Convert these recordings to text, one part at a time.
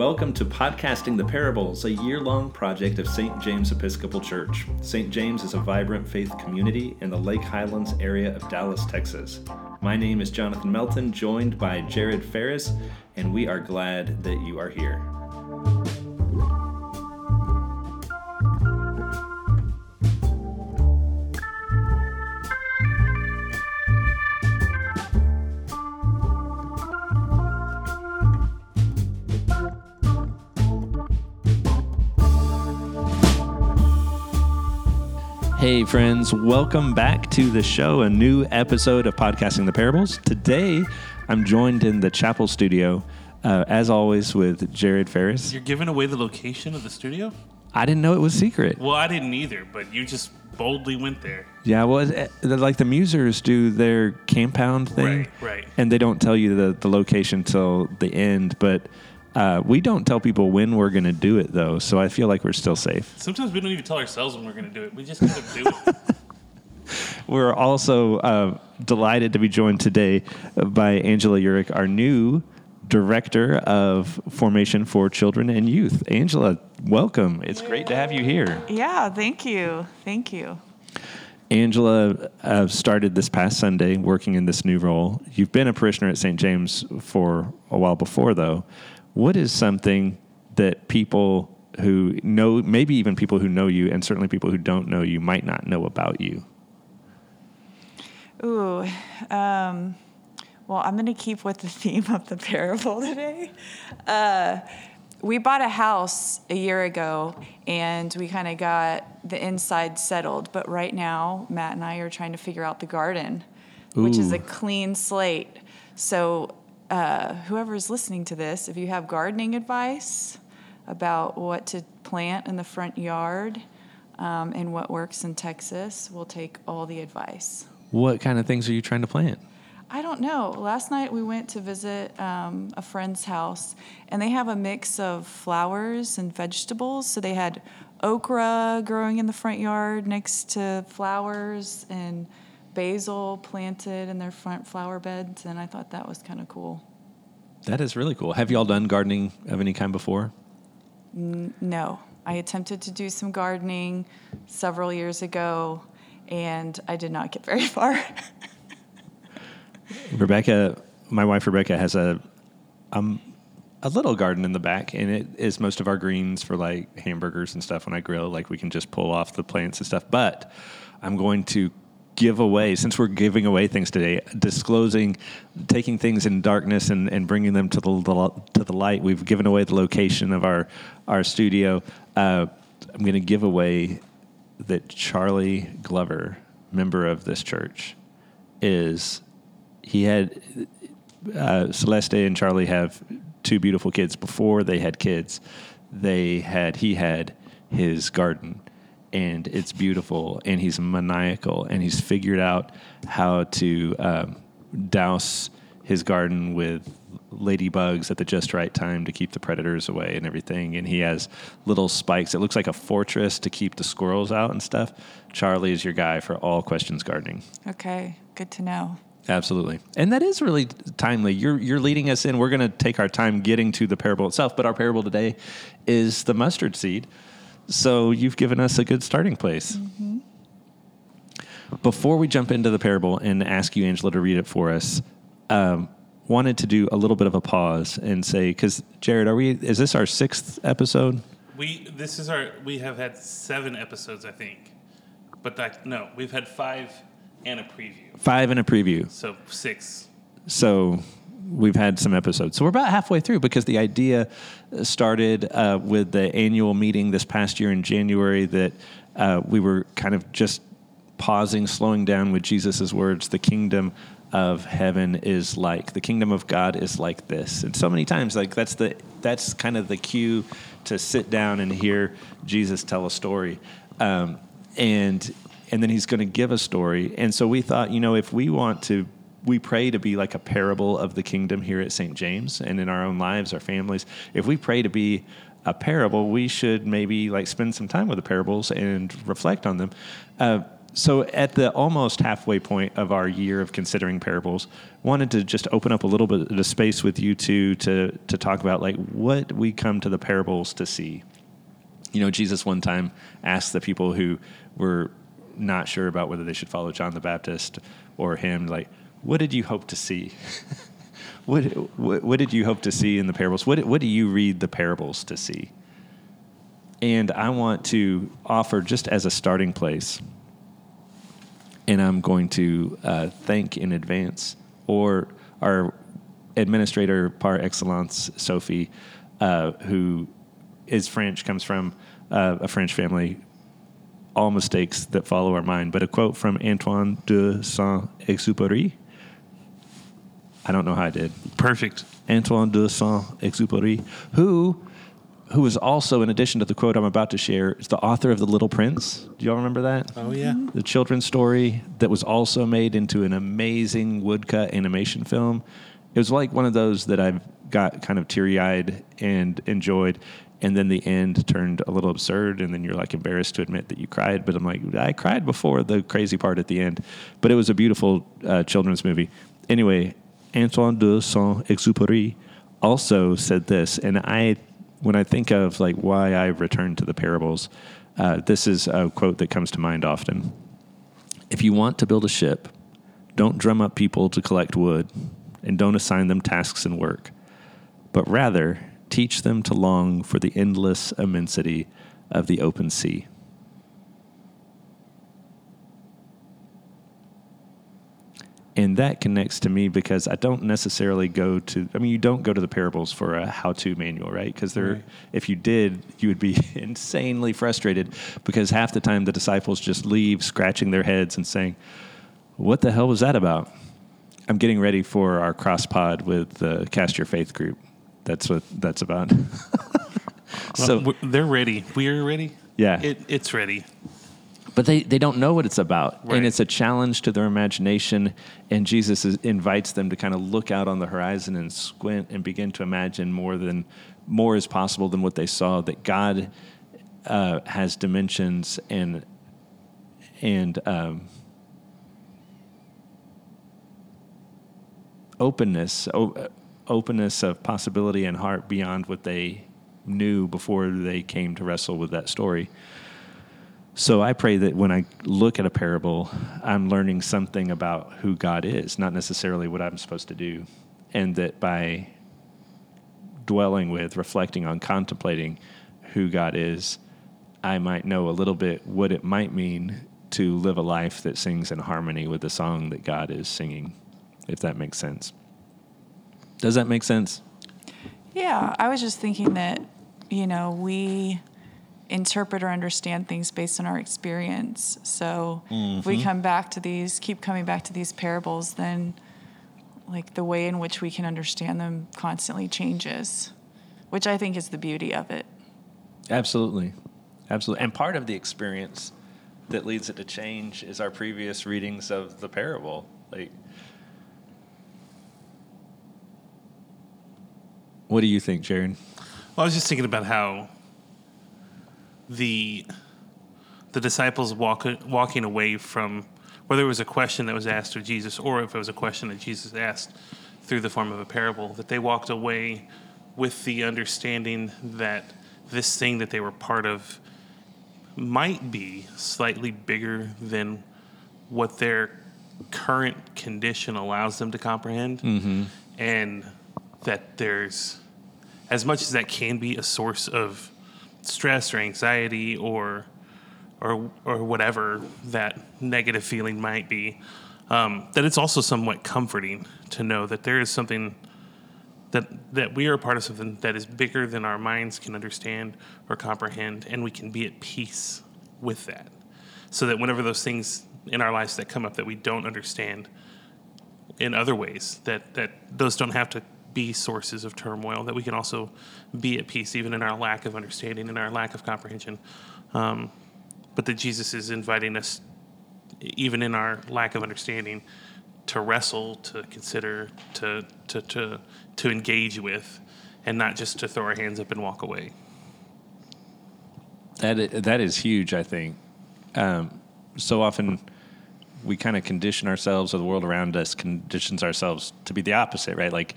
Welcome to Podcasting the Parables, a year long project of St. James Episcopal Church. St. James is a vibrant faith community in the Lake Highlands area of Dallas, Texas. My name is Jonathan Melton, joined by Jared Phares, and we are glad that you are here. Friends, welcome back to the show, a new episode of Podcasting the Parables. Today, I'm joined in the chapel studio, uh, as always, with Jared Phares. You're giving away the location of the studio? I didn't know it was secret. Well, I didn't either, but you just boldly went there. Yeah, well, it, like the Musers do their compound thing, Right, right. and they don't tell you the, the location till the end, but uh, we don't tell people when we're going to do it, though, so I feel like we're still safe. Sometimes we don't even tell ourselves when we're going to do it. We just kind of do it. We're also uh, delighted to be joined today by Angela Urick, our new director of formation for children and youth. Angela, welcome. It's great to have you here. Yeah, thank you. Thank you. Angela uh, started this past Sunday working in this new role. You've been a parishioner at St. James for a while before, though. What is something that people who know, maybe even people who know you, and certainly people who don't know you, might not know about you? Ooh, um, well, I'm going to keep with the theme of the parable today. Uh, we bought a house a year ago and we kind of got the inside settled. But right now, Matt and I are trying to figure out the garden, which is a clean slate. So, uh, whoever's listening to this, if you have gardening advice about what to plant in the front yard um, and what works in Texas, we'll take all the advice. What kind of things are you trying to plant? I don't know. Last night we went to visit um, a friend's house, and they have a mix of flowers and vegetables. So they had okra growing in the front yard next to flowers, and basil planted in their front flower beds. And I thought that was kind of cool. That is really cool. Have you all done gardening of any kind before? No, I attempted to do some gardening several years ago, and I did not get very far. Rebecca, my wife Rebecca has a um a little garden in the back, and it is most of our greens for like hamburgers and stuff. When I grill, like we can just pull off the plants and stuff. But I'm going to give away since we're giving away things today, disclosing, taking things in darkness and, and bringing them to the, the to the light. We've given away the location of our our studio. Uh, I'm going to give away that Charlie Glover, member of this church, is he had uh, Celeste and Charlie have two beautiful kids. Before they had kids, they had he had his garden, and it's beautiful. And he's maniacal, and he's figured out how to um, douse his garden with ladybugs at the just right time to keep the predators away and everything. And he has little spikes. It looks like a fortress to keep the squirrels out and stuff. Charlie is your guy for all questions gardening. okay, good to know. Absolutely. And that is really timely. You're you're leading us in. We're going to take our time getting to the parable itself, but our parable today is the mustard seed. So you've given us a good starting place. Before we jump into the parable and ask you, Angela, to read it for us, um, wanted to do a little bit of a pause and say, because Jared, are we? Is this our sixth episode? We this is our we have had seven episodes, I think, but that no, we've had five and a preview, Five and a preview. so six. So we've had some episodes. So we're about halfway through because the idea started uh, with the annual meeting this past year in January that uh, we were kind of just pausing, slowing down with Jesus' words the kingdom of heaven is like the kingdom of God is like this. And so many times like that's the that's kind of the cue to sit down and hear Jesus tell a story. Um, and and then he's going to give a story. And so we thought, you know, if we want to we pray to be like a parable of the kingdom here at St. James and in our own lives, our families. If we pray to be a parable, we should maybe like spend some time with the parables and reflect on them. Uh, so at the almost halfway point of our year of considering parables, wanted to just open up a little bit of space with you two to to talk about like what we come to the parables to see. You know, Jesus one time asked the people who were not sure about whether they should follow John the Baptist or him, like, what did you hope to see? what, what, what did you hope to see in the parables? What what do you read the parables to see? And I want to offer just as a starting place and I'm going to uh, thank in advance or our administrator par excellence, Sophie, uh, who is French, comes from uh, a French family. All mistakes that follow are mine, but a quote from Antoine de Saint-Exupéry. I don't know how I did. Perfect. Antoine de Saint-Exupéry, who who is also, in addition to the quote I'm about to share, is the author of The Little Prince. Do y'all remember that? Oh yeah. The children's story that was also made into an amazing woodcut animation film. It was like one of those that I've got kind of teary eyed and enjoyed. And then the end turned a little absurd, and then you're like embarrassed to admit that you cried. But I'm like, I cried before the crazy part at the end. But it was a beautiful uh, children's movie. Anyway, Antoine de Saint Exupéry also said this, and I when I think of like why I return to the parables, uh, this is a quote that comes to mind often. If you want to build a ship, don't drum up people to collect wood, and don't assign them tasks and work, but rather teach them to long for the endless immensity of the open sea. And that connects to me because I don't necessarily go to. I mean, you don't go to the parables for a how-to manual, right? Because there, Right. if you did, you would be insanely frustrated because half the time the disciples just leave scratching their heads and saying, "What the hell was that about?" I'm getting ready for our cross pod with the Cast Your Faith group. That's what that's about. so Well, they're ready. We're ready. Yeah. It, it's ready. But they, they don't know what it's about. Right. and it's a challenge to their imagination. And jesus is, invites them to kind of look out on the horizon and squint and begin to imagine more than more is possible than what they saw that god uh, has dimensions and and um, openness o- openness of possibility and heart beyond what they knew before they came to wrestle with that story so I pray that when I look at a parable, I'm learning something about who God is, not necessarily what I'm supposed to do. And that by dwelling with, reflecting on, contemplating who God is, I might know a little bit what it might mean to live a life that sings in harmony with the song that God is singing, if that makes sense. Does that make sense? Yeah, I was just thinking that, you know, we interpret or understand things based on our experience. So if we mm-hmm. come back to these, keep coming back to these parables, then like the way in which we can understand them constantly changes, which I think is the beauty of it. Absolutely. Absolutely. And part of the experience that leads it to change is our previous readings of the parable. Like What do you think, Jared? Well, I was just thinking about how the the disciples walk, walking away from whether it was a question that was asked of Jesus or if it was a question that Jesus asked through the form of a parable, that they walked away with the understanding that this thing that they were part of might be slightly bigger than what their current condition allows them to comprehend. Mm-hmm. And that there's, as much as that can be a source of stress or anxiety or or or whatever that negative feeling might be, um, that it's also somewhat comforting to know that there is something that that we are a part of something that is bigger than our minds can understand or comprehend, and we can be at peace with that. So that whenever those things in our lives that come up that we don't understand in other ways, that that those don't have to be sources of turmoil. That we can also be at peace even in our lack of understanding and our lack of comprehension. Um, but that Jesus is inviting us, even in our lack of understanding, to wrestle, to consider, to to to to engage with, and not just to throw our hands up and walk away. That that is huge. I think. Um, so often we kind of condition ourselves or the world around us conditions ourselves to be the opposite, right? Like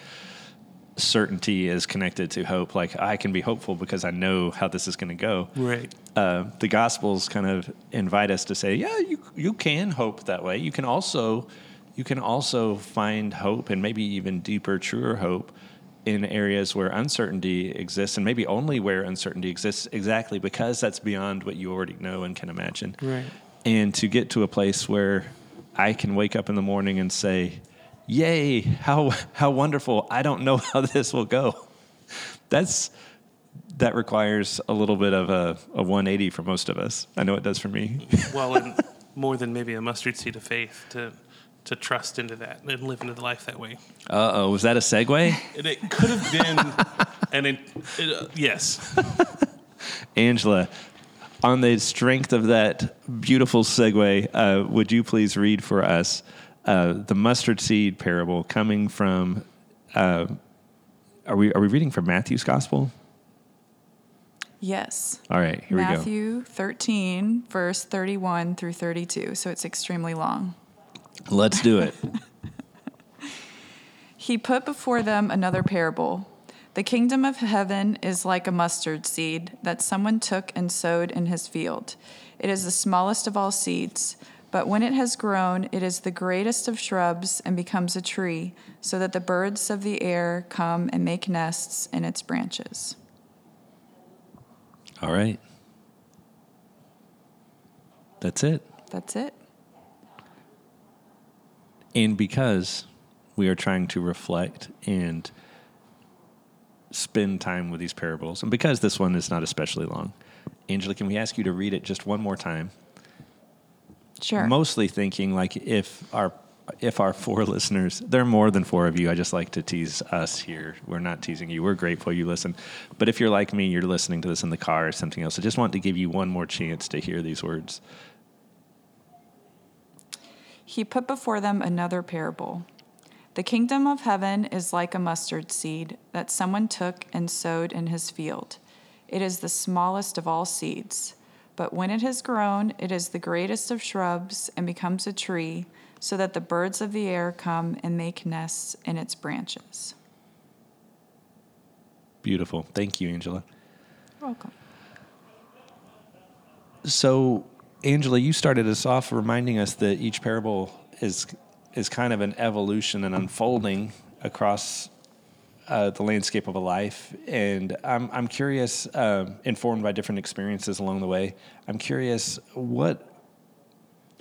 certainty is connected to hope. Like I can be hopeful because I know how this is going to go. Right. Uh, the Gospels kind of invite us to say, yeah, you you can hope that way. You can also you can also find hope and maybe even deeper, truer hope in areas where uncertainty exists, and maybe only where uncertainty exists, exactly because that's beyond what you already know and can imagine. Right. And to get to a place where I can wake up in the morning and say, "Yay! How how wonderful! I don't know how this will go." That's that requires a little bit of a, a 180 for most of us. I know it does for me. Well, and more than maybe a mustard seed of faith to to trust into that and live into the life that way. Uh oh, was that a segue? And it could have been, and it, it uh, yes, Angela, on the strength of that beautiful segue, uh, would you please read for us uh, the mustard seed parable coming from? Uh, are we are we reading from Matthew's gospel? Yes. All right, here we go. Matthew 13, verse 31 through 32. So it's extremely long. Let's do it. He put before them another parable. The kingdom of heaven is like a mustard seed that someone took and sowed in his field. It is the smallest of all seeds, but when it has grown, it is the greatest of shrubs and becomes a tree, so that the birds of the air come and make nests in its branches. All right. That's it. That's it. And because we are trying to reflect and spend time with these parables, and because this one is not especially long, Angela, can we ask you to read it just one more time? Sure. Mostly thinking like if our if our four listeners, there are more than four of you. I just like to tease us here. We're not teasing you. We're grateful you listen. But if you're like me, you're listening to this in the car or something else. I just want to give you one more chance to hear these words. He put before them another parable. The kingdom of heaven is like a mustard seed that someone took and sowed in his field. It is the smallest of all seeds, but when it has grown, it is the greatest of shrubs and becomes a tree, so that the birds of the air come and make nests in its branches. Beautiful. Thank you, Angela. You're welcome. So, Angela, you started us off reminding us that each parable is is kind of an evolution and unfolding across uh, the landscape of a life, and I'm I'm curious, um, informed by different experiences along the way. I'm curious what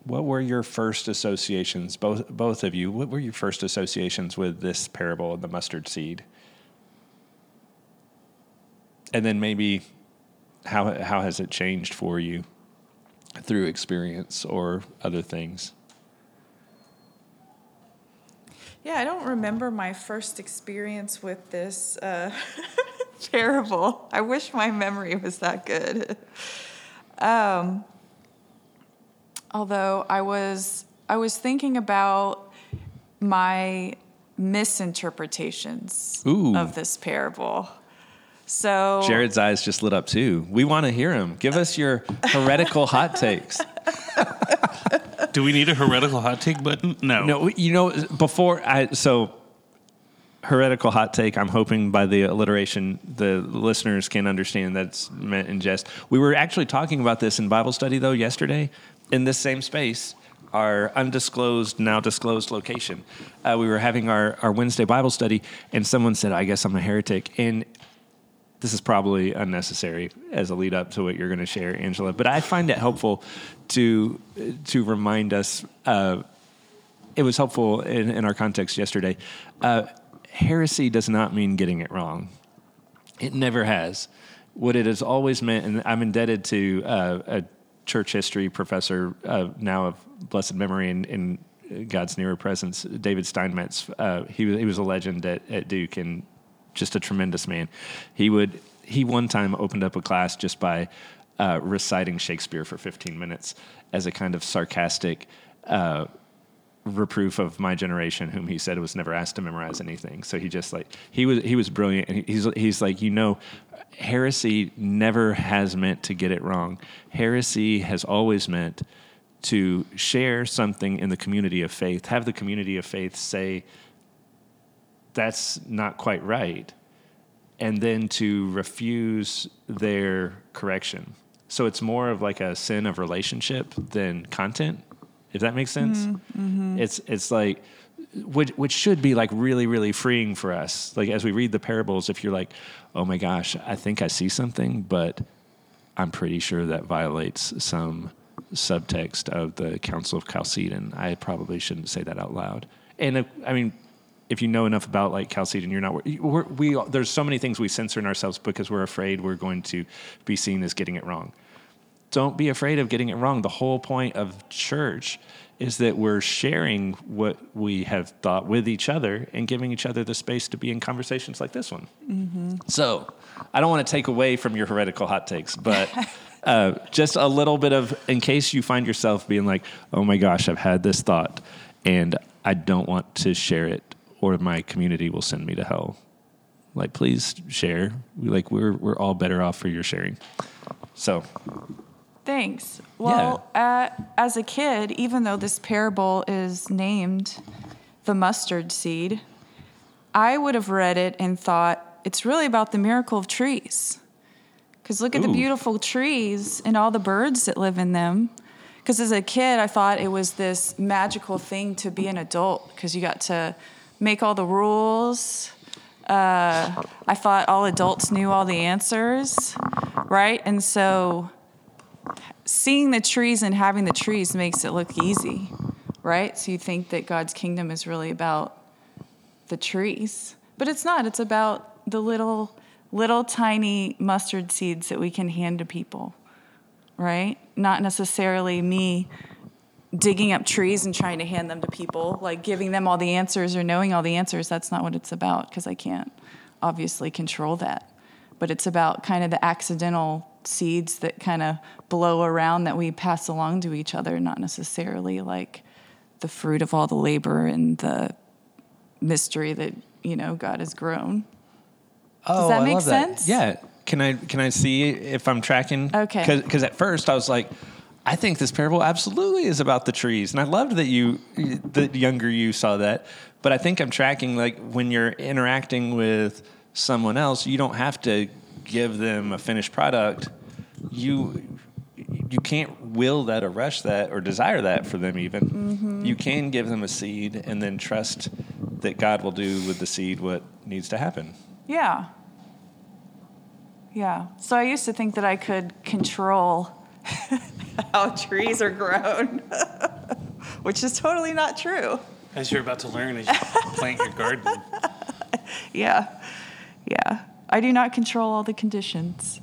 what were your first associations, both both of you? What were your first associations with this parable and the mustard seed? And then maybe how how has it changed for you through experience or other things? Yeah, I don't remember my first experience with this uh, parable. I wish my memory was that good. Um, although I was, I was thinking about my misinterpretations Ooh. of this parable. So Jared's eyes just lit up too. We want to hear him. Give us your heretical hot takes. Do we need a heretical hot take button? No. No, you know, before I so heretical hot take. I'm hoping by the alliteration the listeners can understand that's meant in jest. We were actually talking about this in Bible study though yesterday in this same space. Our undisclosed, now disclosed location. Uh, we were having our, our Wednesday Bible study, and someone said, I guess I'm a heretic. And this is probably unnecessary as a lead up to what you're going to share, Angela. But I find it helpful to to remind us. Uh, it was helpful in, in our context yesterday. Uh, heresy does not mean getting it wrong. It never has. What it has always meant, and I'm indebted to uh, a church history professor uh, now of blessed memory in, in God's nearer presence, David Steinmetz. Uh, he was he was a legend at, at Duke and just a tremendous man. He would he one time opened up a class just by uh, reciting Shakespeare for 15 minutes as a kind of sarcastic uh, reproof of my generation, whom he said was never asked to memorize anything. So he just like he was he was brilliant, and he's he's like you know, heresy never has meant to get it wrong. Heresy has always meant to share something in the community of faith, have the community of faith say, that's not quite right, and then to refuse their correction. So it's more of like a sin of relationship than content, if that makes sense. Mm-hmm, mm-hmm. It's it's like which which should be like really really freeing for us. Like as we read the parables, if you're like, oh my gosh, I think I see something, but I'm pretty sure that violates some subtext of the Council of Chalcedon. I probably shouldn't say that out loud. And if, I mean, if you know enough about like Chalcedon, you're not. We're, we there's so many things we censor in ourselves because we're afraid we're going to be seen as getting it wrong. Don't be afraid of getting it wrong. The whole point of church is that we're sharing what we have thought with each other and giving each other the space to be in conversations like this one. So, I don't want to take away from your heretical hot takes, but uh, just a little bit of, in case you find yourself being like, oh my gosh, I've had this thought and I don't want to share it or my community will send me to hell. Like, please share. We, like, we're, we're all better off for your sharing. So, Thanks. Well, uh, as a kid, even though this parable is named the mustard seed, I would have read it and thought it's really about the miracle of trees. Because look at the beautiful trees and all the birds that live in them. Because as a kid, I thought it was this magical thing to be an adult because you got to make all the rules. Uh, I thought all adults knew all the answers, right? And so seeing the trees and having the trees makes it look easy, right? So you think that God's kingdom is really about the trees, but it's not. It's about the little, little tiny mustard seeds that we can hand to people, right? Not necessarily me digging up trees and trying to hand them to people, like giving them all the answers or knowing all the answers. That's not what it's about because I can't obviously control that. But it's about kind of the accidental seeds that kind of blow around that we pass along to each other, not necessarily like the fruit of all the labor and the mystery that, you know, God has grown. Oh, that I make love sense? Yeah. Can I can I see if I'm tracking? Okay. Because at first I was like, I think this parable absolutely is about the trees, and I loved that you, the younger you saw that. But I think I'm tracking like when you're interacting with someone else, you don't have to give them a finished product. You you can't will that or rush that or desire that for them even. Mm-hmm. You can give them a seed and then trust that God will do with the seed what needs to happen. Yeah. Yeah. So I used to think that I could control how trees are grown, which is totally not true. As you're about to learn as you plant your garden. Yeah. Yeah. I do not control all the conditions.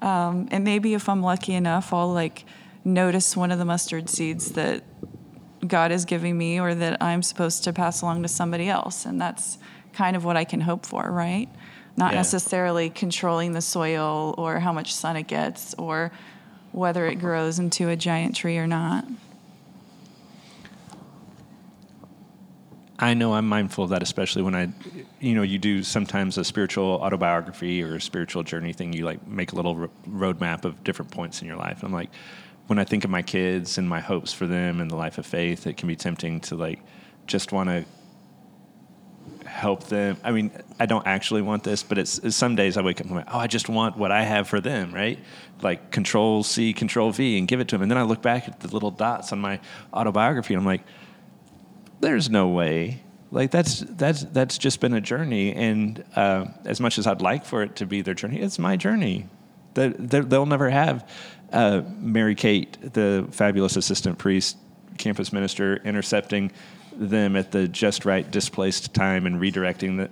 Um, and maybe if I'm lucky enough, I'll like notice one of the mustard seeds that God is giving me or that I'm supposed to pass along to somebody else. And that's kind of what I can hope for, right? Not Yeah. necessarily controlling the soil or how much sun it gets or whether it grows into a giant tree or not. I know I'm mindful of that, especially when I, you know, you do sometimes a spiritual autobiography or a spiritual journey thing. You like make a little ro- roadmap of different points in your life. And I'm like, when I think of my kids and my hopes for them and the life of faith, it can be tempting to like just want to help them. I mean, I don't actually want this, but it's, it's some days I wake up and I'm like, oh, I just want what I have for them, right? Like Control C, Control V, and give it to them. And then I look back at the little dots on my autobiography, and I'm like, there's no way. Like that's that's that's just been a journey, and uh, as much as I'd like for it to be their journey, it's my journey. They, they'll never have uh, Mary Kate, the fabulous assistant priest, campus minister, intercepting them at the just right displaced time and redirecting the,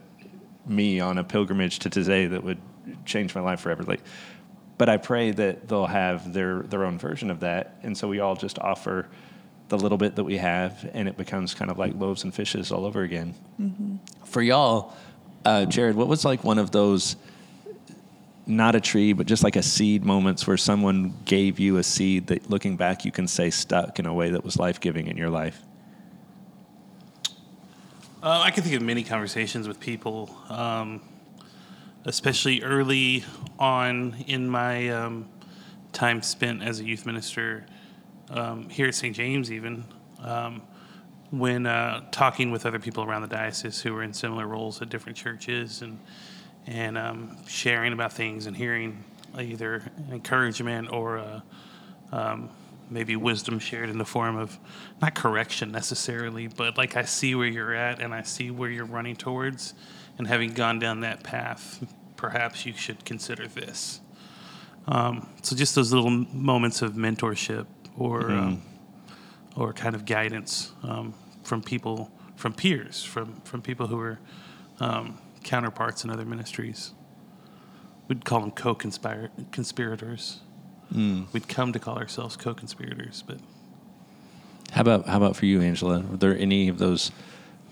me on a pilgrimage to today that would change my life forever. Like, but I pray that they'll have their their own version of that, and so we all just offer the little bit that we have, and it becomes kind of like loaves and fishes all over again. For y'all, uh, Jared, what was like one of those not a tree, but just like a seed moments where someone gave you a seed that, looking back, you can say stuck in a way that was life giving in your life? Uh, I can think of many conversations with people, um, especially early on in my um, time spent as a youth minister. um, here at St. James, even um, when uh, talking with other people around the diocese who were in similar roles at different churches and and um, sharing about things and hearing either encouragement or uh, um, maybe wisdom shared in the form of not correction necessarily, but like I see where you're at and I see where you're running towards, and having gone down that path, perhaps you should consider this. Um, so just those little moments of mentorship or mm-hmm. um, or kind of guidance um, from people, from peers, from from people who are um, counterparts in other ministries. We'd call them co-conspirators. Mm. We'd come to call ourselves co-conspirators, but how about how about for you, Angela? Were there any of those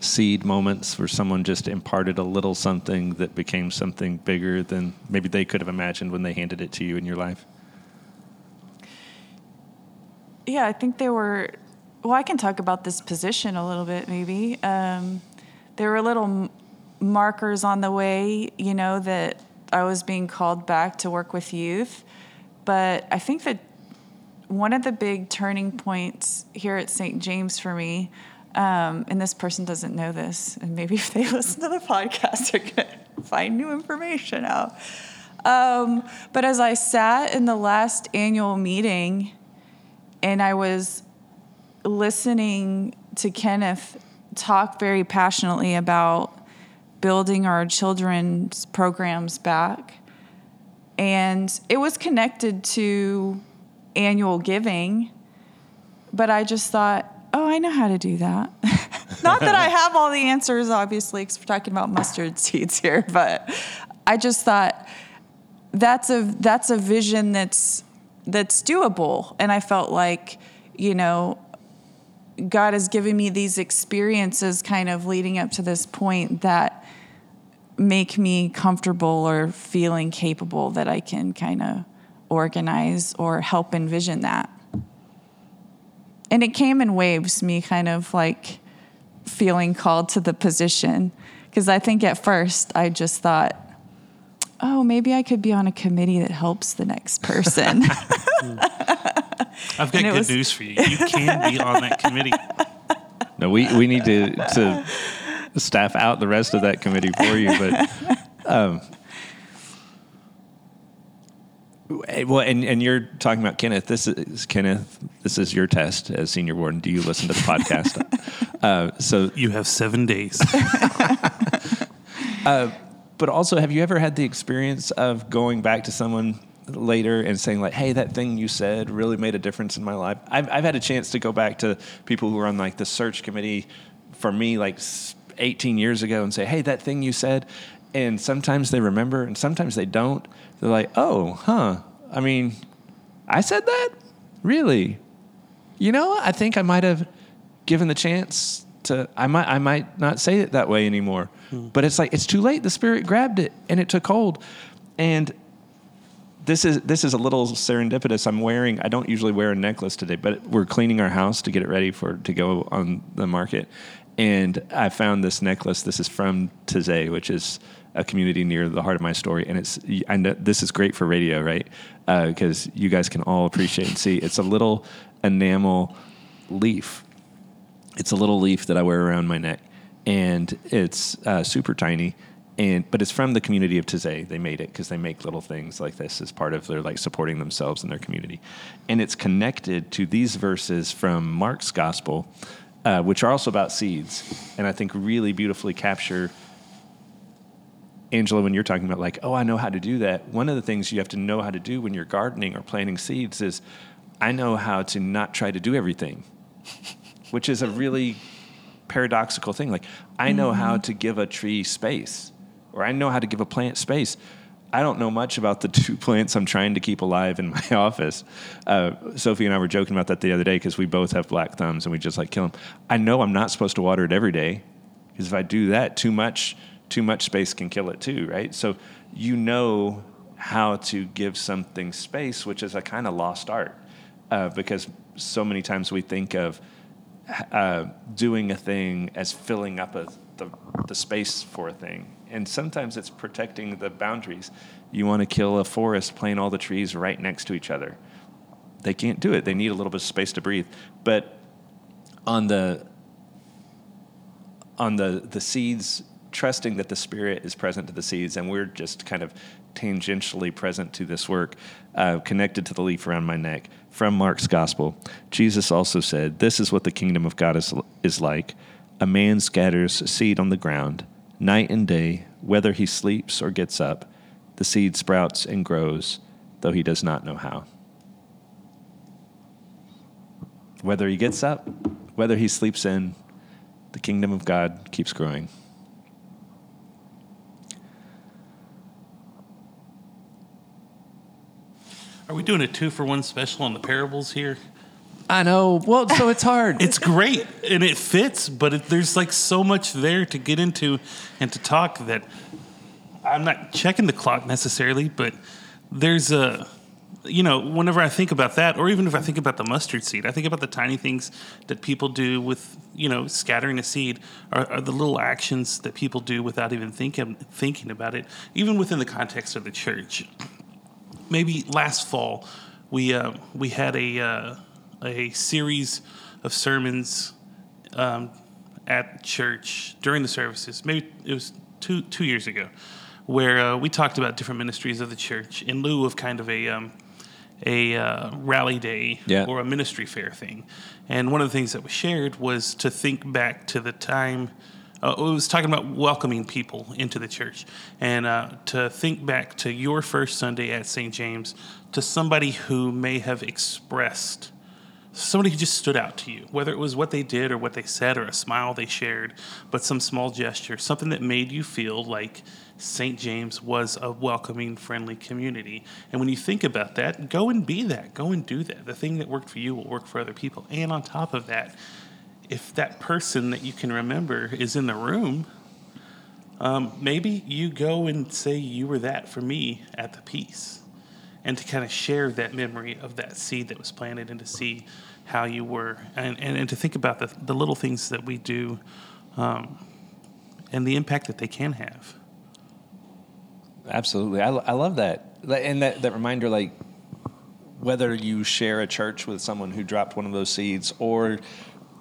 seed moments where someone just imparted a little something that became something bigger than maybe they could have imagined when they handed it to you in your life? Yeah, I think there were. Well, I can talk about this position a little bit, maybe. Um, there were little markers on the way, you know, that I was being called back to work with youth. But I think that one of the big turning points here at St. James for me, um, and this person doesn't know this, and maybe if they listen to the podcast, they're going to find new information out. Um, but as I sat in the last annual meeting and I was listening to Kenneth talk very passionately about building our children's programs back, and it was connected to annual giving, but I just thought, oh, I know how to do that. Not that I have all the answers, obviously, because we're talking about mustard seeds here, but I just thought that's a that's a vision that's that's doable, and I felt like, you know, God has given me these experiences, kind of leading up to this point that make me comfortable or feeling capable that I can kind of organize or help envision that. And it came in waves, me kind of like feeling called to the position. Because I think at first I just thought, oh, maybe I could be on a committee that helps the next person. I've got good was... news for you. You can be on that committee. No, we, we need to, to staff out the rest of that committee for you. But um, well, and, and you're talking about Kenneth. This is Kenneth. This is your test as senior warden. Do you listen to the podcast? uh, so you have seven days. uh, but also, have you ever had the experience of going back to someone later and saying like, "Hey, that thing you said really made a difference in my life." I've I've had a chance to go back to people who are on like the search committee for me, like 18 years ago and say, hey, that thing you said. And sometimes they remember and sometimes they don't. They're like, oh, huh. I mean, I said that? Really? You know, I think I might have given the chance to, I might, I might not say it that way anymore. Hmm. But it's like, it's too late. The Spirit grabbed it and it took hold. And this is this is a little serendipitous. I'm wearing. I don't usually wear a necklace today, but we're cleaning our house to get it ready for to go on the market, and I found this necklace. This is from Taizé, which is a community near the heart of my story. And it's, know this is great for radio, right? Because uh, you guys can all appreciate and see. It's a little enamel leaf. It's a little leaf that I wear around my neck, and it's uh, super tiny. And but it's from the community of Taizé. They made it because they make little things like this as part of their like supporting themselves and their community, and it's connected to these verses from Mark's gospel uh, which are also about seeds, and I think really beautifully capture. Angela, when you're talking about like, oh, I know how to do that. One of the things you have to know how to do when you're gardening or planting seeds is, I know how to not try to do everything, which is a really paradoxical thing. Like, I know mm-hmm. how to give a tree space, or I know how to give a plant space, I don't know much about the two plants I'm trying to keep alive in my office. Uh, Sophie and I were joking about that the other day because we both have black thumbs and we just like kill them. I know I'm not supposed to water it every day because if I do that, too much too much space can kill it too, right? So you know how to give something space, which is a kind of lost art uh, because so many times we think of uh, doing a thing as filling up a, the, the space for a thing and sometimes it's protecting the boundaries. You want to kill a forest, plant all the trees right next to each other. they can't do it. They need a little bit of space to breathe. But on the on the the seeds, trusting that the Spirit is present to the seeds, and we're just kind of tangentially present to this work, uh, connected to the leaf around my neck. From Mark's Gospel, Jesus also said, "This is what the kingdom of God is is like: a man scatters seed on the ground, night and day, whether he sleeps or gets up, the seed sprouts and grows, though he does not know how." Whether he gets up, whether he sleeps in, the kingdom of God keeps growing. Are we doing a two for one special on the parables here? I know. Well, so it's hard. It's great and it fits, but it, there's like so much there to get into and to talk that I'm not checking the clock necessarily, but there's a, you know, whenever I think about that, or even if I think about the mustard seed, I think about the tiny things that people do with, you know, scattering a seed, are, the little actions that people do without even thinking thinking about it, even within the context of the church. Maybe last fall, we uh, we had a uh, a series of sermons um, at church during the services. Maybe it was two two years ago, where uh, we talked about different ministries of the church in lieu of kind of a um, a uh, rally day Yeah. or a ministry fair thing. And one of the things that was shared was to think back to the time. Uh, it was talking about welcoming people into the church, and uh, to think back to your first Sunday at St. James, to somebody who may have expressed somebody who just stood out to you, whether it was what they did or what they said or a smile they shared, but some small gesture, something that made you feel like St. James was a welcoming, friendly community. And when you think about that, go and be that. Go and do that. The thing that worked for you will work for other people. And on top of that, if that person that you can remember is in the room, um, maybe you go and say you were that for me at the peace and to kind of share that memory of that seed that was planted and to see how you were and, and, and to think about the, the little things that we do um, and the impact that they can have. Absolutely. I, I love that. And that, that reminder, like, whether you share a church with someone who dropped one of those seeds or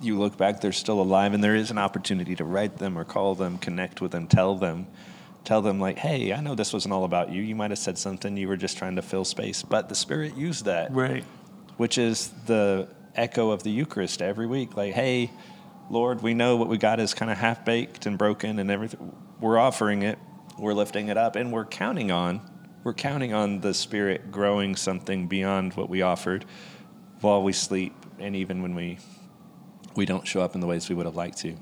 you look back, they're still alive, and there is an opportunity to write them or call them, connect with them, tell them, tell them, like, hey, I know this wasn't all about you. You might have said something, you were just trying to fill space, but the Spirit used that. Right. which is the echo of the Eucharist every week. Like, hey, Lord, we know what we got is kind of half baked and broken and everything. We're offering it, we're lifting it up, and we're counting on we're counting on the Spirit growing something beyond what we offered while we sleep and even when we we don't show up in the ways we would have liked to.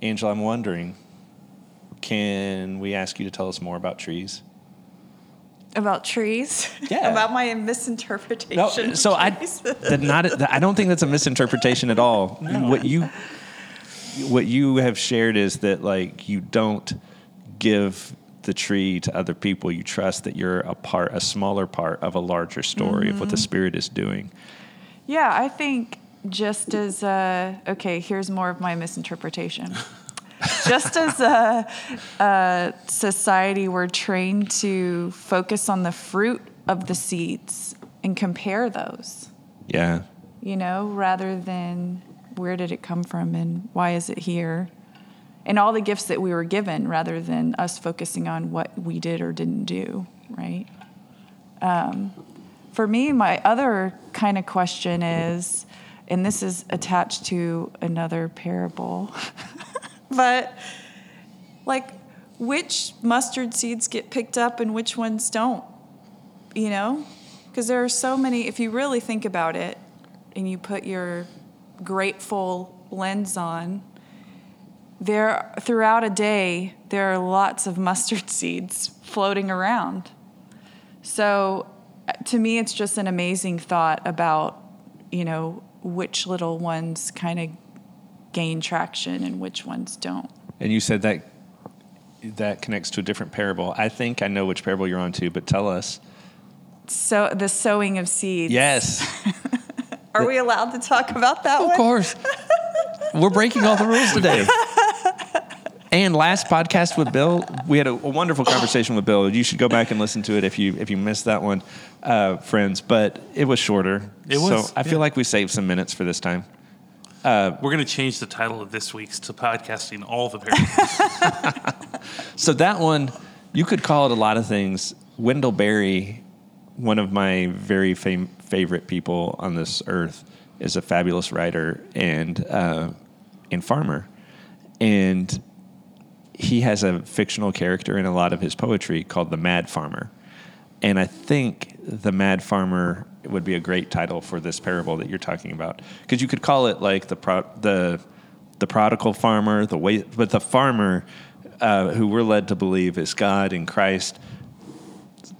Angel, I'm wondering, can we ask you to tell us more about trees? About trees? Yeah. About my misinterpretation. No, so I not I don't think that's a misinterpretation at all. What you what you have shared is that like you don't give the tree to other people. You trust that you're a part, a smaller part of a larger story of what the spirit is doing. Yeah, I think just as uh, okay, here's more of my misinterpretation. just as a, a society, we're trained to focus on the fruit of the seeds and compare those, Yeah. you know, rather than where did it come from and why is it here, and all the gifts that we were given, rather than us focusing on what we did or didn't do, right? Um, for me, my other kind of question is, and this is attached to another parable, but like, which mustard seeds get picked up and which ones don't? You know? Because there are so many, if you really think about it and you put your grateful lens on, there throughout a day there are lots of mustard seeds floating around. So to me, it's just an amazing thought about, you know, which little ones kind of gain traction and which ones don't. And you said that that connects to a different parable. I think I know which parable you're on to, but tell us. So the sowing of seeds. Yes. Are we allowed to talk about that of one? course. We're breaking all the rules today. And last podcast with Bill, we had a, a, wonderful conversation with Bill. You should go back and listen to it if you if you missed that one, uh, friends. But it was shorter. It was. So I feel like we saved some minutes for this time. We're going to change the title of this week's to podcasting all the parables. So that one, you could call it a lot of things. Wendell Berry, one of my very fam- favorite people on this earth, is a fabulous writer and uh, and farmer, and he has a fictional character in a lot of his poetry called the Mad Farmer, and I think the Mad Farmer would be a great title for this parable that you're talking about. Because you could call it like the pro- the the prodigal farmer, the way, but the farmer uh, who we're led to believe is God in Christ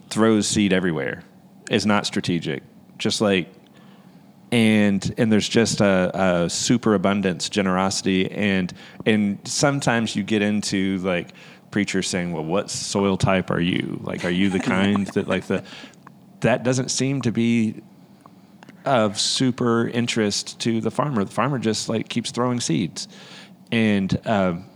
throws seed everywhere, is not strategic, just like and and there's just a, a superabundance, generosity, and and sometimes you get into like preachers saying, "Well, what soil type are you? Like, are you the kind that like the that doesn't seem to be of super interest to the farmer. The farmer just like keeps throwing seeds, and um,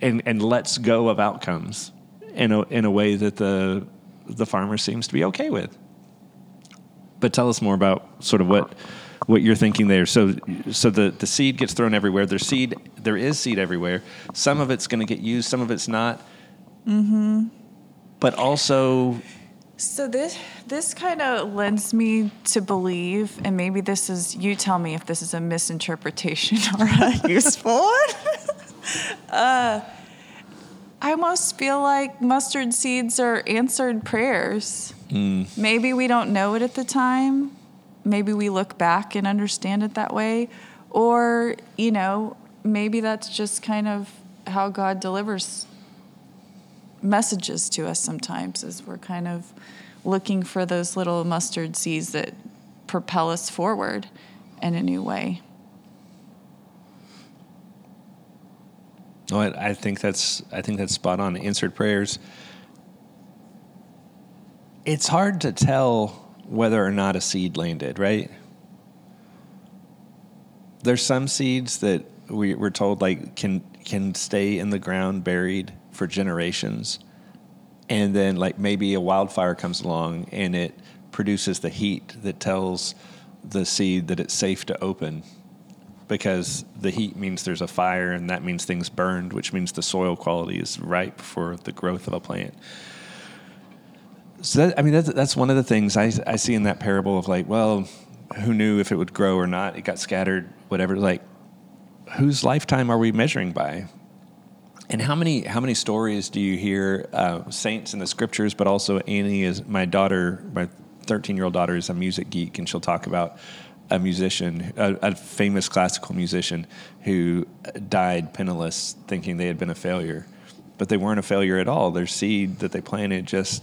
and and lets go of outcomes in a in a way that the the farmer seems to be okay with. But tell us more about sort of what what you're thinking there. So so the the seed gets thrown everywhere. There's seed. There is seed everywhere. Some of it's going to get used. Some of it's not. Mm-hmm. But also, So this this kind of lends me to believe, and maybe this is you tell me if this is a misinterpretation or a useful one. uh, I almost feel like mustard seeds are answered prayers. Maybe we don't know it at the time. Maybe we look back and understand it that way, or you know, maybe that's just kind of how God delivers messages to us sometimes as we're kind of looking for those little mustard seeds that propel us forward in a new way. no, I, I think that's I think that's spot on. Answered prayers. It's hard to tell whether or not a seed landed, right? There's some seeds that we, we're told like can can stay in the ground buried for generations, and then like maybe a wildfire comes along and it produces the heat that tells the seed that it's safe to open. Because the heat means there's a fire and that means things burned which means the soil quality is ripe for the growth of a plant. So that, i mean that's, that's one of the things I, I see in that parable of like well who knew if it would grow or not? It got scattered whatever. Like whose lifetime are we measuring by and how many how many stories do you hear uh, saints in the scriptures, but also Annie is my daughter, my 13 year old daughter is a music geek, and she'll talk about a musician, a, a famous classical musician who died penniless, thinking they had been a failure, but they weren't a failure at all. Their seed that they planted just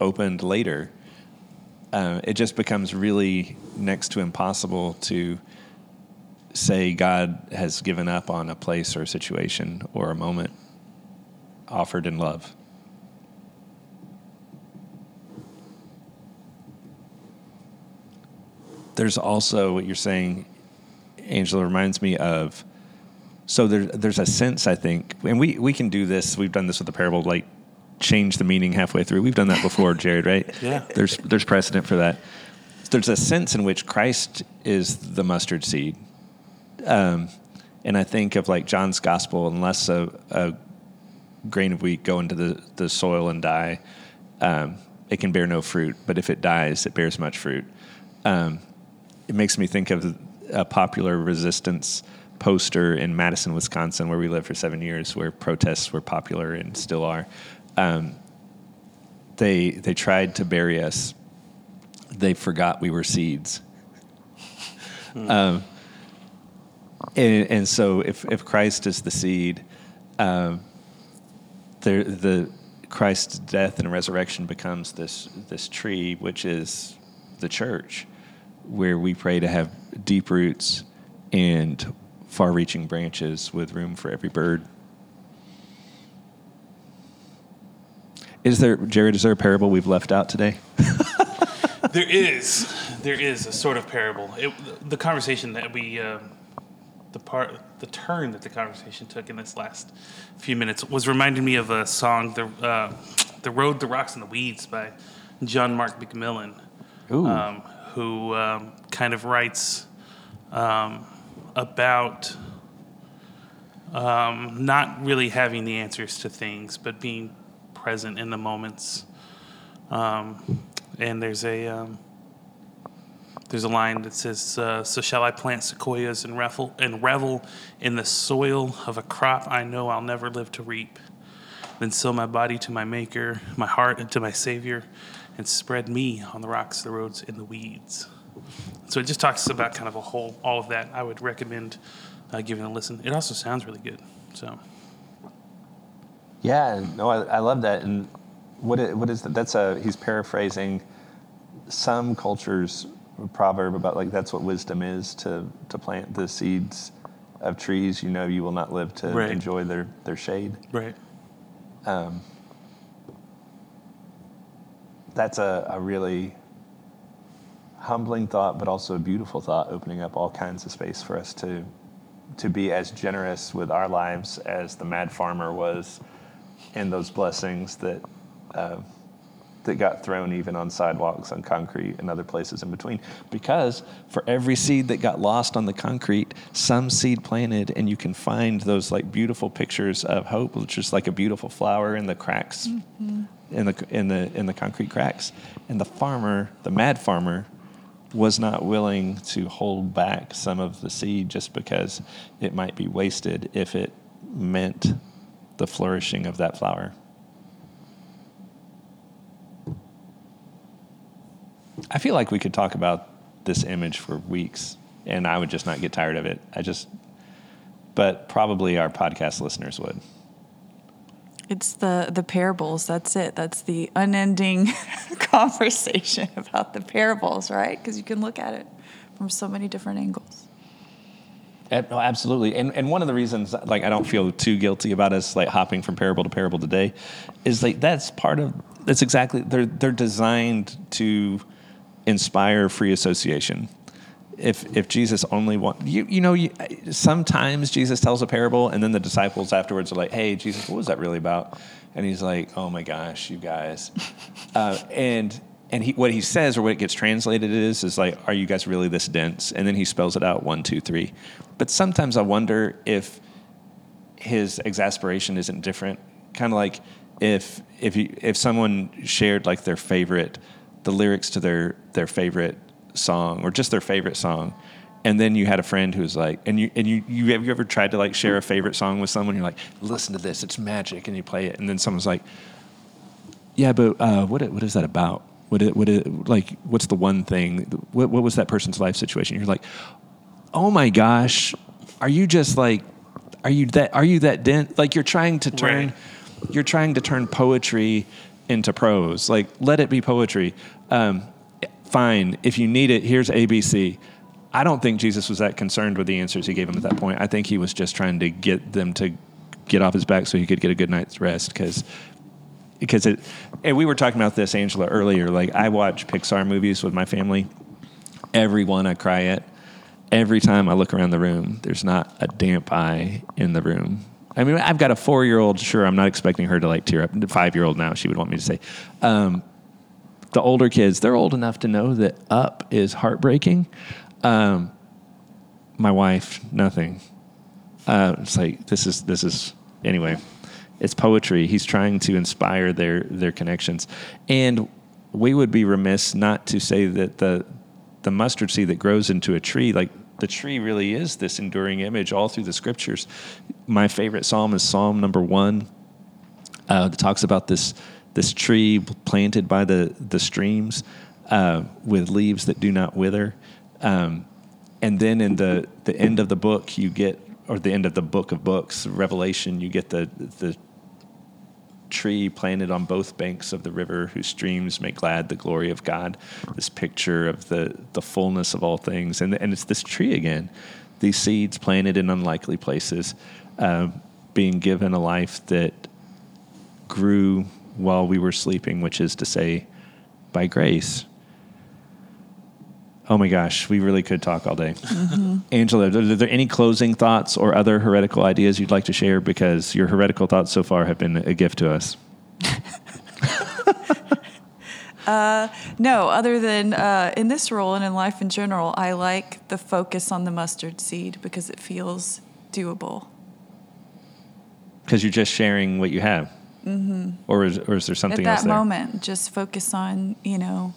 opened later. Uh, it just becomes really next to impossible to say God has given up on a place or a situation or a moment offered in love. There's also what you're saying, Angela, reminds me of. So there, there's a sense, I think, and we, we can do this. We've done this with the parable, like change the meaning halfway through. We've done that before, Jared, right? Yeah. There's, there's precedent for that. There's a sense in which Christ is the mustard seed um, and I think of like John's gospel, unless a, a grain of wheat go into the, the soil and die, um, it can bear no fruit. But if it dies, it bears much fruit. Um, it makes me think of a popular resistance poster in Madison, Wisconsin, where we lived for seven years, where protests were popular and still are. Um, they they tried to bury us. They forgot we were seeds. Um, and, and so if, if Christ is the seed, um, the, the Christ's death and resurrection becomes this, this tree, which is the church, where we pray to have deep roots and far reaching branches with room for every bird. Is there, Jared, is there a parable we've left out today? there is, there is a sort of parable. It, the conversation that we, uh, the part, the turn that the conversation took in this last few minutes was reminding me of a song, the uh, the road, the rocks, and the weeds by John Mark McMillan, um, who um, kind of writes um, about um, not really having the answers to things, but being present in the moments. Um, and there's a um, there's a line that says, uh, "So shall I plant sequoias and revel and revel in the soil of a crop I know I'll never live to reap." Then sell my body to my Maker, my heart to my Savior, and spread me on the rocks, the roads, and the weeds. So it just talks about kind of a whole, all of that. I would recommend uh, giving a listen. It also sounds really good. So Yeah, no, I, I love that. And what it, what is that? That's a he's paraphrasing some cultures' proverb about like that's what wisdom is to to plant the seeds of trees. You know, you will not live to Right. enjoy their their shade. right, Um, that's a, a really humbling thought, but also a beautiful thought, opening up all kinds of space for us to to be as generous with our lives as the mad farmer was in those blessings that uh, that got thrown even on sidewalks, on concrete, and other places in between. Because for every seed that got lost on the concrete, some seed planted, and you can find those like beautiful pictures of hope, which is like a beautiful flower in the cracks, mm-hmm. in the in the in the concrete cracks. And the farmer, the mad farmer, was not willing to hold back some of the seed just because it might be wasted if it meant the flourishing of that flower. I feel like we could talk about this image for weeks and I would just not get tired of it. I just, but probably our podcast listeners would. It's the the parables. That's it. That's the unending conversation about the parables, right? Because you can look at it from so many different angles. Oh, absolutely. And and one of the reasons like I don't feel too guilty about us like hopping from parable to parable today is like that's part of that's exactly they're they're designed to inspire free association. If if Jesus only want you you know you, sometimes Jesus tells a parable and then the disciples afterwards are like, "Hey, Jesus, what was that really about?" And he's like, "Oh my gosh, you guys." uh, and and he, what he says or what it gets translated is is like are you guys really this dense and then he spells it out one two three but sometimes i wonder if his exasperation isn't different kind of like if if you, if someone shared like their favorite the lyrics to their their favorite song or just their favorite song and then you had a friend who was like and you and you, you have you ever tried to like share a favorite song with someone you're like listen to this it's magic and you play it and then someone's like yeah, but uh, what what is that about? What it, what it, like? What's the one thing? What what was that person's life situation? You're like, oh my gosh, are you just like, are you that are you that dent? Like you're trying to turn, Right. you're trying to turn poetry into prose. Like let it be poetry. Um, fine, if you need it, here's ABC. I don't think Jesus was that concerned with the answers he gave them at that point. I think he was just trying to get them to get off his back so he could get a good night's rest because because it and we were talking about this angela earlier like i watch pixar movies with my family every one i cry at every time i look around the room there's not a damp eye in the room i mean i've got a four year old sure i'm not expecting her to like tear up. Five year old now she would want me to say. Um, the older kids they're old enough to know that up is heartbreaking. Um, my wife nothing. Uh, it's like this is this is anyway it's poetry. He's trying to inspire their their connections. And we would be remiss not to say that the the mustard seed that grows into a tree like the tree really is this enduring image all through the scriptures my favorite psalm is psalm number one uh, that talks about this this tree planted by the the streams uh, with leaves that do not wither. Um, and then in the the end of the book, you get or the end of the book of books, Revelation, you get the the tree planted on both banks of the river whose streams make glad the glory of God. This picture of the the fullness of all things, and and it's this tree again. These seeds planted in unlikely places, uh, being given a life that grew while we were sleeping, which is to say, by grace. Oh my gosh, we really could talk all day. Angela, are there any closing thoughts or other heretical ideas you'd like to share? Because your heretical thoughts so far have been a gift to us. No, other than uh, in this role and in life in general, I like the focus on the mustard seed because it feels doable. Because you're just sharing what you have. Mm-hmm. Or, is, or is there something At else that moment, just focus on, you know,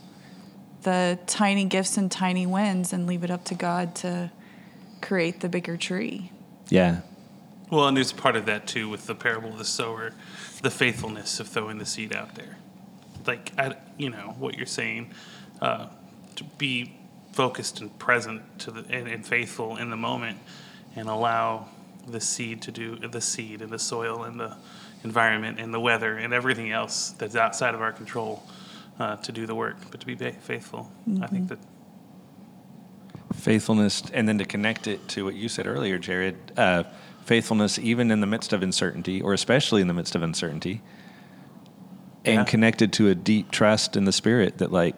the tiny gifts and tiny wins and leave it up to God to create the bigger tree. Yeah. Well, and there's part of that too with the parable of the sower, the faithfulness of throwing the seed out there. Like, I, you know, what you're saying, uh, to be focused and present to the and, and faithful in the moment, and allow the seed to do the seed and the soil and the environment and the weather and everything else that's outside of our control uh, to do the work, but to be ba- faithful. I think that faithfulness and then to connect it to what you said earlier jared uh, faithfulness even in the midst of uncertainty or especially in the midst of uncertainty and Yeah. connected to a deep trust in the spirit that like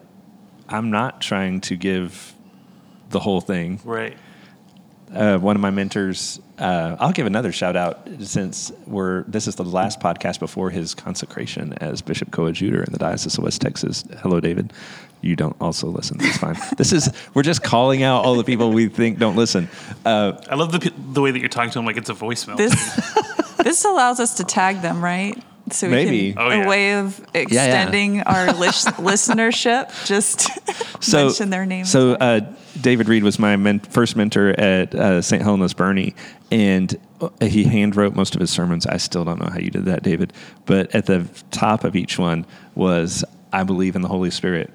i'm not trying to give the whole thing right. Uh, one of my mentors uh, i'll give another shout out since we're this is the last podcast before his consecration as bishop coadjutor in the diocese of west texas. Hello david. You don't also listen. That's fine. This is we're just calling out all the people we think don't listen. Uh, I love the the way that you're talking to them like it's a voicemail. This this allows us to tag them, right? So we Maybe. can, Oh, yeah. a way of extending our lis- listenership. Just so mention their names. So uh, David Reed was my men- first mentor at uh, St. Helena's Boerne, and uh, he hand wrote most of his sermons. I still don't know how you did that, David. But at the top of each one was "I believe in the Holy Spirit,"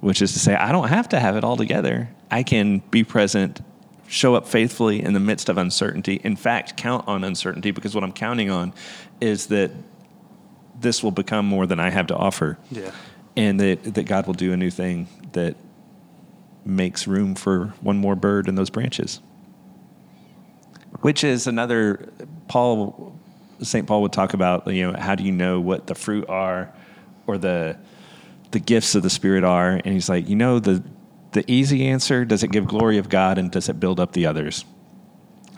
which is to say, I don't have to have it all together. I can be present. Show up faithfully in the midst of uncertainty. In fact, count on uncertainty because what I'm counting on is that this will become more than I have to offer yeah. and that, that God will do a new thing that makes room for one more bird in those branches. Which is another Paul St. Paul would talk about, you know, how do you know what the fruit are or the the gifts of the spirit are? And he's like, you know, the the easy answer, does it give glory of God and does it build up the others?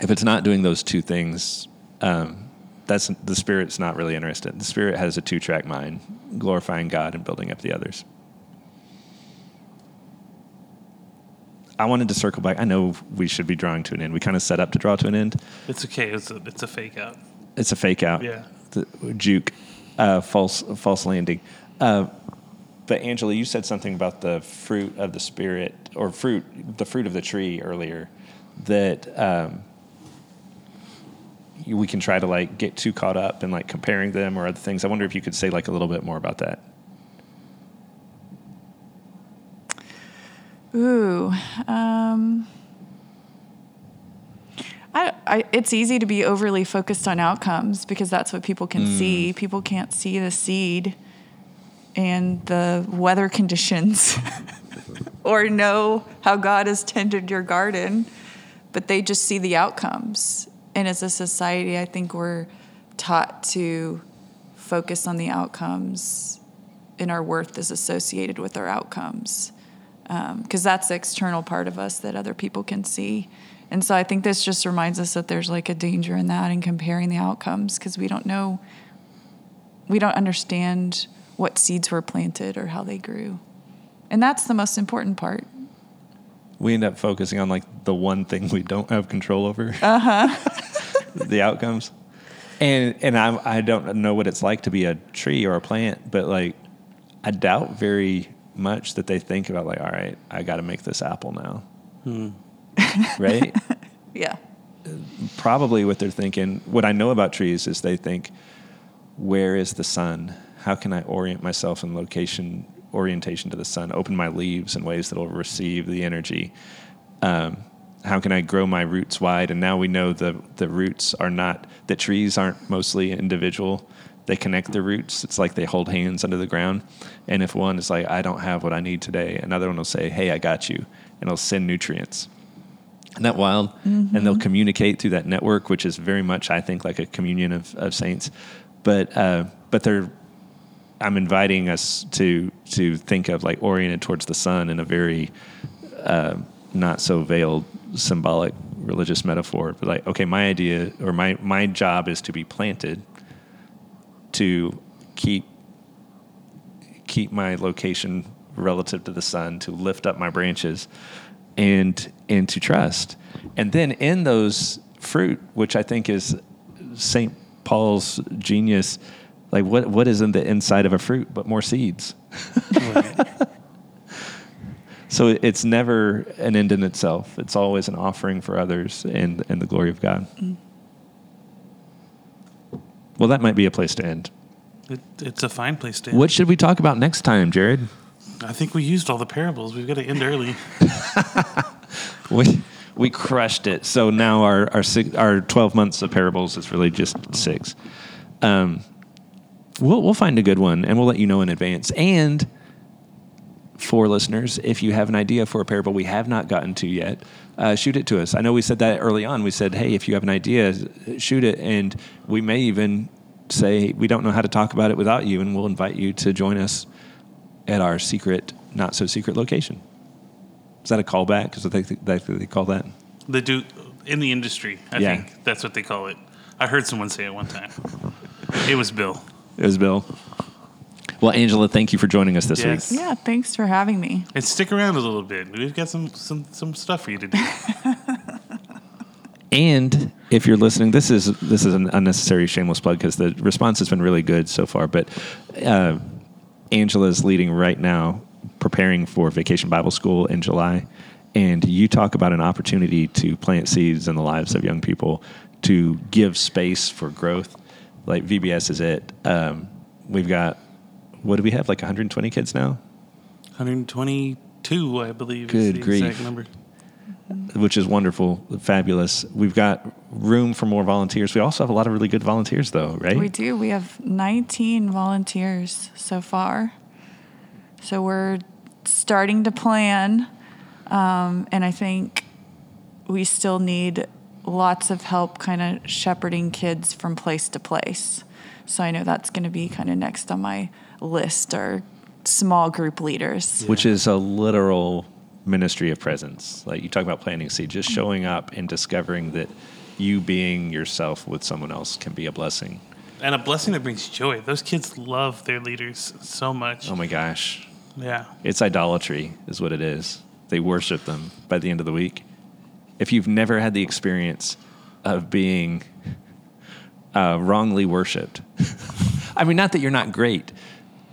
If it's not doing those two things, um, that's the spirit's not really interested. The spirit has a two track mind, glorifying God and building up the others. I wanted to circle back. I know we should be drawing to an end. We kind of set up to draw to an end. It's okay. It's a it's a fake out. It's a fake out. Yeah. The, juke, uh, false false landing. Uh, but Angela, you said something about the fruit of the spirit or fruit, the fruit of the tree earlier, that um, we can try to like get too caught up in like comparing them or other things. I wonder if you could say like a little bit more about that. Ooh. Um, I, I, it's easy to be overly focused on outcomes because that's what people can see. People can't see the seed and the weather conditions or know how God has tended your garden, but they just see the outcomes. And as a society, I think we're taught to focus on the outcomes, and our worth is associated with our outcomes um, because that's the external part of us that other people can see. And so I think this just reminds us that there's like a danger in that and comparing the outcomes because we don't know, we don't understand what seeds were planted or how they grew. And that's the most important part. We end up focusing on like the one thing we don't have control over. Uh huh. the outcomes. And and I I don't know what it's like to be a tree or a plant, but like I doubt very much that they think about like, all right, I got to make this apple now. right? Yeah. Probably what they're thinking. What I know about trees is they think, where is the sun? How can I orient myself in location orientation to the sun? Open my leaves in ways that will receive the energy. Um, how can I grow my roots wide? And now we know the the roots are not the trees aren't mostly individual. They connect their roots. It's like they hold hands under the ground. And if one is like, I don't have what I need today, another one will say, Hey, I got you, and it'll send nutrients. Isn't that wild? And they'll communicate through that network, which is very much, I think, like a communion of, of saints. But uh, but they're I'm inviting us to to think of like oriented towards the sun in a very uh, not so veiled symbolic religious metaphor, but like, okay, my idea or my my job is to be planted to keep keep my location relative to the sun, to lift up my branches, and and to trust. And then in those fruit, which I think is Saint Paul's genius, like what what is in the inside of a fruit but more seeds? So it's never an end in itself. It's always an offering for others and, and the glory of God. Well, that might be a place to end. It, it's a fine place to end. What should we talk about next time, Jared? I think we used all the parables. We've got to end early. We we crushed it. So now our our six, our twelve months of parables is really just six. Um, we'll we'll find a good one and we'll let you know in advance. And for listeners, if you have an idea for a parable we have not gotten to yet, uh, shoot it to us. I know we said that early on. We said, hey, if you have an idea, shoot it, and we may even say we don't know how to talk about it without you, and we'll invite you to join us at our secret, not so secret location. Is that a callback? Because they, they, they call that. They do in the industry. I Yeah. think that's what they call it. I heard someone say it one time. It was Bill. It was Bill. Well, Angela, thank you for joining us this Yes. week. Yeah, thanks for having me. And stick around a little bit. We've got some some some stuff for you to do. And if you're listening, this is this is an unnecessary shameless plug because the response has been really good so far. But uh, Angela's leading right now, preparing for Vacation Bible School in July, and you talk about an opportunity to plant seeds in the lives of young people to give space for growth. Like VBS is it. Um, we've got what do we have? Like 120 kids now. 122, I believe, is Good the grief. exact number. which is wonderful, fabulous. We've got room for more volunteers. We also have a lot of really good volunteers, though, right? We do. We have 19 volunteers so far. So we're starting to plan. Um, and I think we still need lots of help kind of shepherding kids from place to place. So I know that's going to be kind of next on my list or small group leaders. Which is a literal ministry of presence. Like you talk about planting seed, just showing up and discovering that you being yourself with someone else can be a blessing. And a blessing that brings joy. Those kids love their leaders so much. Oh my gosh. Yeah. It's idolatry, is what it is. They worship them by the end of the week. If you've never had the experience of being uh, wrongly worshipped, I mean, not that you're not great,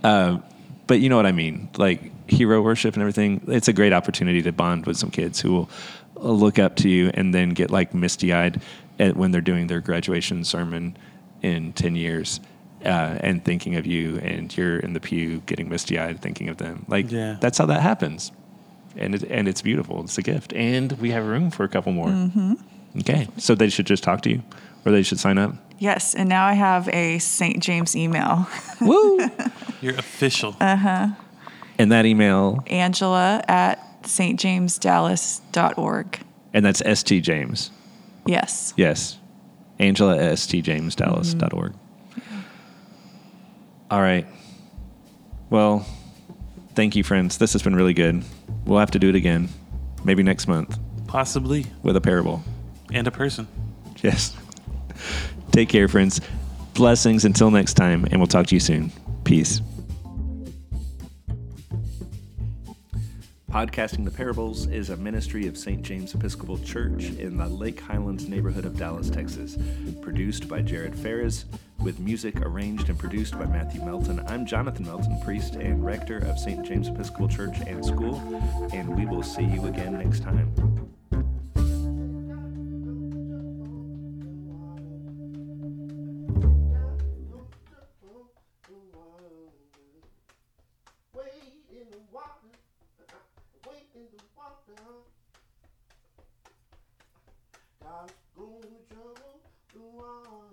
uh, but you know what I mean. Like hero worship and everything, it's a great opportunity to bond with some kids who will look up to you and then get like misty eyed when they're doing their graduation sermon in 10 years. Uh, and thinking of you, and you're in the pew getting misty eyed thinking of them. Like, Yeah. that's how that happens. And, it, and it's beautiful. It's a gift. And we have room for a couple more. Okay. So they should just talk to you or they should sign up. Yes. And now I have a St. James email Woo! You're official. Uh huh. And that email, Angela at stjamesdallas.org. and that's ST James. Yes. Yes. Angela at stjamesdallas.org. All right. Well, thank you, friends. This has been really good. We'll have to do it again, maybe next month Possibly. with a parable. And a person. Yes. Take care, friends. Blessings until next time, and we'll talk to you soon. Peace. Podcasting the Parables is a ministry of St. James Episcopal Church in the Lake Highlands neighborhood of Dallas, Texas. Produced by Jared Phares, with music arranged and produced by Matthew Melton. I'm Jonathan Melton, priest and rector of St. James Episcopal Church and School, and we will see you again next time. 啊。